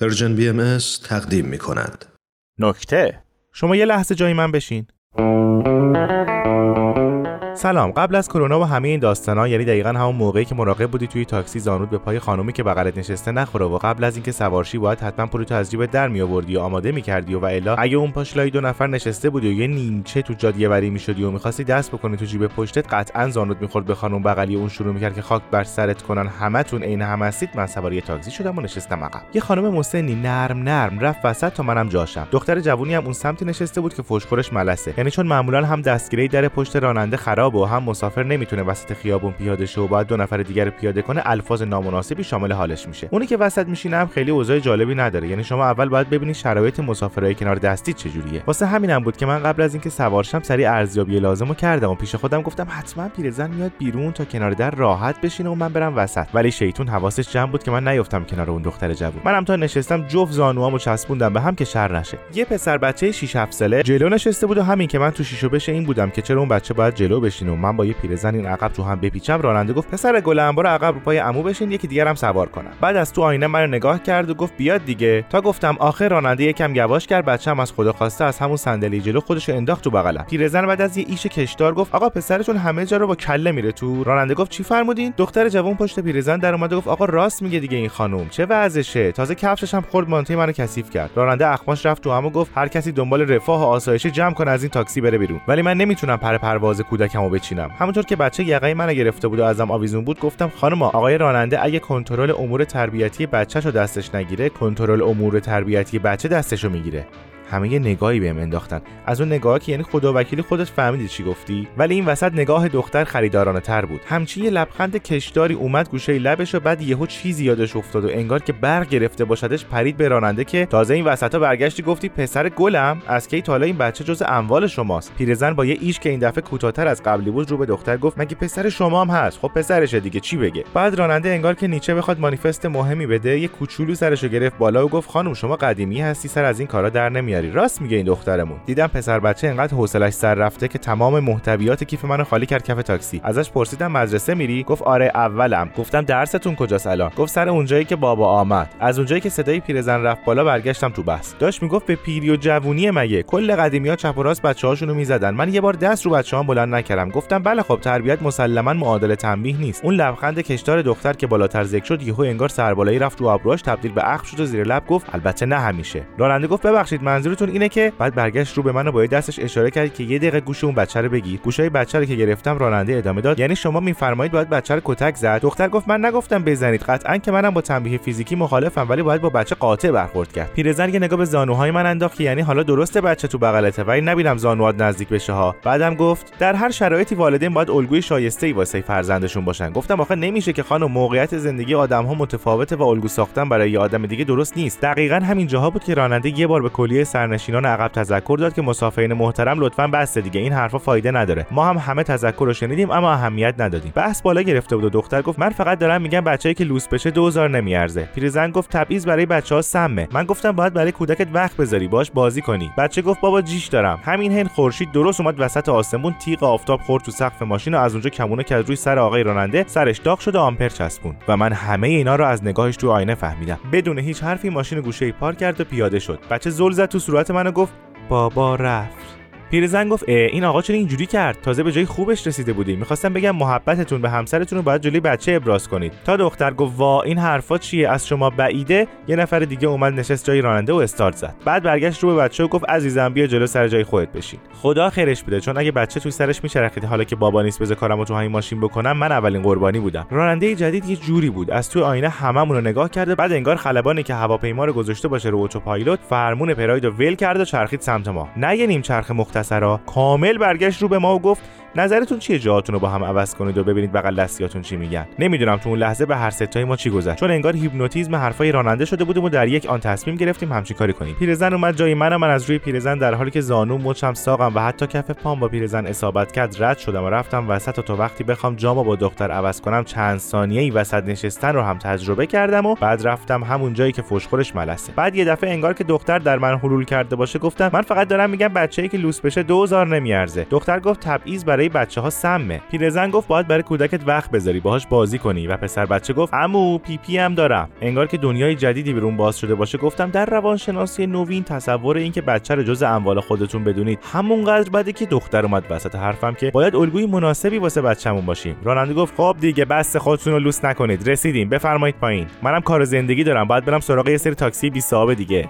پرژن بی ام تقدیم می کند. نکته شما یه لحظه جای من بشین سلام. قبل از کرونا و همه این داستانا یعنی دقیقا همون موقعی که مراقب بودی توی تاکسی زانوت به پای خانومی که بغلت نشسته نخوره و قبل از اینکه سوار شی باید حتما پولتو از جیبت در می آوردی و آماده می‌کردی والا اگه اون پاش لای دو نفر نشسته بودی و یه نیمچه تو جات یه وری می‌شدی و می‌خواستی دست بکنی تو جیب پشتت قطعا زانوت می‌خورد به خانم بغلی اون شروع می‌کرد که خاک بر سرت کنن همتون عین هم هستید. من سوار تاکسی شدم و نشستم عقب. یه خانم مسنی نرم نرم رفت وسط تا منم جا شم دختر جوونی هم اون سمتی نشسته بود که فوشخورش ملسه. یعنی چون معمولا هم دستگیره در پشت راننده خراب و هم مسافر نمی‌تونه وسط خیابون پیاده شه و باید دو نفر دیگر پیاده کنه الفاظ نامناسبی شامل حالش میشه. اونی که وسط میشینه هم خیلی اوضاع جالبی نداره. یعنی شما اول باید ببینید شرایط مسافرای کنار دستی چجوریه. واسه همینم بود که من قبل از اینکه سوارشم سری ارزیابی لازمو کردم و پیش خودم گفتم حتما پیرزن میاد بیرون تا کنار در راحت بشینه و من برم وسط. ولی شیطون حواسش جمع بود که من نیفتم کنار اون دختر جوون. منم تا نشستم جفت زانوامو چسبوندم به هم که شر نشه. یه پسر بچه 6 7 ساله جلو نشسته بود و همین که من تو شیشو بشه این بودم که چرا اون بچه باید جلو بشینه و من با یه پیرزن این عقب تو هم بپیچم راننده گفت پسر گلم برو عقب رو پای عمو بشین یکی دیگرم سوار کنم. بعد از تو آینه منو نگاه کرد و گفت بیاد دیگه. تا گفتم آخر راننده یکم یواش کرد بچه‌م از خدا خواسته از همون صندلی جلو خودش انداخت تو بغلم. پیرزن بعد از یه ایش کشدار گفت آقا پسرتون همه جا رو با کله میره تو. راننده گفت چی فرمودین؟ دختر جوان پشت پیرزن در اومد گفت آقا راست میگه دیگه این خانم چه وضعشه تازه کفشش هم خورد مانته منو کثیف کرد. راننده اخماش رفت تو همو گفت هر کسی دنبال رفاه و آسایش جمع کنه از این تاکسی بره بیرون. ولی من نمی‌تونم پر پرواز کودکمو بچینم. همونطور که بچه یقه منو گرفته بود و ازم آویزون بود گفتم خانم آقای راننده اگه کنترل امور تربیتی بچه‌شو دستش نگیره کنترل امور تربیتی بچه دستشو می‌گیره. همه یه نگاهی بهم انداختن. از اون نگاه که یعنی خدا وکیلی خودت فهمیدی چی گفتی؟ ولی این وسط نگاه دختر خریدارانه تر بود. همچی یه لبخند کشداری اومد گوشه لبش و بعد یهو چیزی یادش افتاد و انگار که برق گرفته باشدش پرید به راننده که تازه این وسطا برگشتی گفتی پسر گلم؟ از کی تالا این بچه جز اموال شماست. پیرزن با یه ایش که این دفعه کوتاهتر از قبلی بود رو به دختر گفت مگه پسر شما هم هست؟ خب پسرشه دیگه چی بگه؟ بعد راننده انگار که نیچه بخواد مانیفست مهمی بده یه کوچولو سرشو گرفت بالا و گفت خانم شما قدیمی هستی سر از این کارا در نمیاری. راست میگه این دخترمون. دیدم پسر بچه انقدر حوصلش سر رفته که تمام محتویات کیف منو خالی کرد کف تاکسی. ازش پرسیدم مدرسه میری؟ گفت آره اولم. گفتم درستون کجاست الان؟ گفت سر اونجایی که بابا آمد. از اونجایی که صدای پیرزن رفت بالا برگشتم تو بحث. داشت می‌گفت به پیری و جوونی مگه؟ کل قدیمی ها چپ و راست بچه‌هاشونو می‌زدن. من یه بار دست رو بچه‌هام بلند نکردم. گفتم بله خب تربیت مسلما معادل تنبیه نیست. اون لبخند کشدار دختر که بالاتر ذکر شد یهو انگار سربالایی رفت رو ابروش تبدیل به اخم شد و زیر لب گفت البته نه همیشه. راننده گفت ببخشید منظورتون اینه که بعد برگشت رو به من و با دستش اشاره کرد که یه دقیقه گوش اون بچه رو بگیر. گوشای بچه رو که گرفتم راننده ادامه داد. یعنی شما میفرمایید باید بچه رو کتک زد. دختر گفت من نگفتم بزنید. قطعا که منم با تنبیه فیزیکی مخالفم ولی باید با بچه قاطع برخورد کرد. پیرزن یه نگاه به زانوهای من انداخت یعنی حالا درسته بچه تو بغلته. ولی نبینم زانوات نزدیک بشه ها. بعدم گفت در هر شرایطی والدین باید الگوی شایسته ای واسه فرزندشون باشن. گفتم آخه نمیشه که خانم موقعیت زندگی آدم ها متفاوته و الگو ساختن برای یه آدم دیگه درست نیست. دقیقا همین جاها بود که راننده یه بار به کلیه سرنشینان عقب تذکر داد که مسافرین محترم لطفا بس دیگه این حرفا فایده نداره. ما هم همه تذکر رو شنیدیم اما اهمیت ندادیم. بحث بالا گرفته بود و دختر گفت من فقط دارم میگم بچه‌ای که لوس بشه 2000 نمیارزه. پیرزن گفت تبعیض برای بچه ها سمه. من گفتم باید برای کودکت وقت بذاری باش بازی کنی. بچه گفت بابا جیش دارم. همین هن خورشید درست اومد وسط آسمون تیغ آفتاب خورد تو سقف ماشین و از اونجا کمونه که روی سر آقای راننده سرش داغ شد و آمپر چسبون. و من همه اینا رو از نگاهش تو آینه فهمیدم. بدون هیچ حرفی ماشین گوشه پارک کرد و پیاده شد. بچه زل زد تو صورت منو گفت بابا رفت. پیرزن گفت این آقا چرا اینجوری کرد؟ تازه به جای خوبش رسیده بودیم. می‌خواستم بگم محبتتون به همسرتون رو باید جلوی بچه ابراز کنید. تا دختر گفت وا این حرفا چیه؟ از شما بعیده؟ یه نفر دیگه اومد نشست جای راننده و استارت زد. بعد برگشت رو به بچه و گفت عزیزم بیا جلو سر جای خودت بشین. خدا خیرش بده چون اگه بچه توی سرش میچرخید حالا که بابا نیست بذار کارمو تو همین ماشین بکنم من اولین قربانی بودم. راننده جدید یه جوری بود از تو آینه هممون رو نگاه کرده بعد انگار خلبانی که هواپیما رو گذاشته باشه رو اتوپایلوت فرمون پراید و ول کرد و چرخید سمت ما. نه یه نیم چرخ مختصرا کامل برگشت رو به ما و گفت نظرتون چیه جاهاتون رو با هم عوض کنید و ببینید بغل دستیاتون چی میگن؟ نمی‌دونم تو اون لحظه به هر سه تای ما چی گذشت. چون انگار هیپنوتیزم حرفای راننده شده بودیم و در یک آن تصمیم گرفتیم همچین کاری کنیم. پیرزن اومد جای منم من از روی پیرزن در حالی که زانو مچم ساقم و حتی کف پام با پیرزن اصابت کرد رد شدم و رفتم وسط و تا وقتی بخوام جامو با دختر عوض کنم چند ثانیه ای وسط نشستن رو هم تجربه کردم و بعد رفتم همون جایی که فشخورش ملسه. بعد یه دفعه انگار که دختر در من حلول کرده باشه گفتم من فقط دارم میگم بچه‌ای که لوس بشه 2000 نمیارزه. دختر گفت تبعیض برای برای بچه ها سمه. پیرزن گفت باید برای کودکت وقت بذاری باهاش بازی کنی. و پسر بچه گفت عمو پی پی هم دارم. انگار که دنیای جدیدی برون باز شده باشه گفتم در روانشناسی نوین تصور اینکه بچه رو جز اموال خودتون بدونید همونقدر بده که دختر اومد وسط حرفم که باید الگوی مناسبی واسه بچه‌مون باشیم. راننده گفت خب دیگه بس خودتون رو لوس نکنید. رسیدیم. بفرمایید پایین. منم کار زندگی دارم. باید برم سراغ یه سری تاکسی بی دیگه.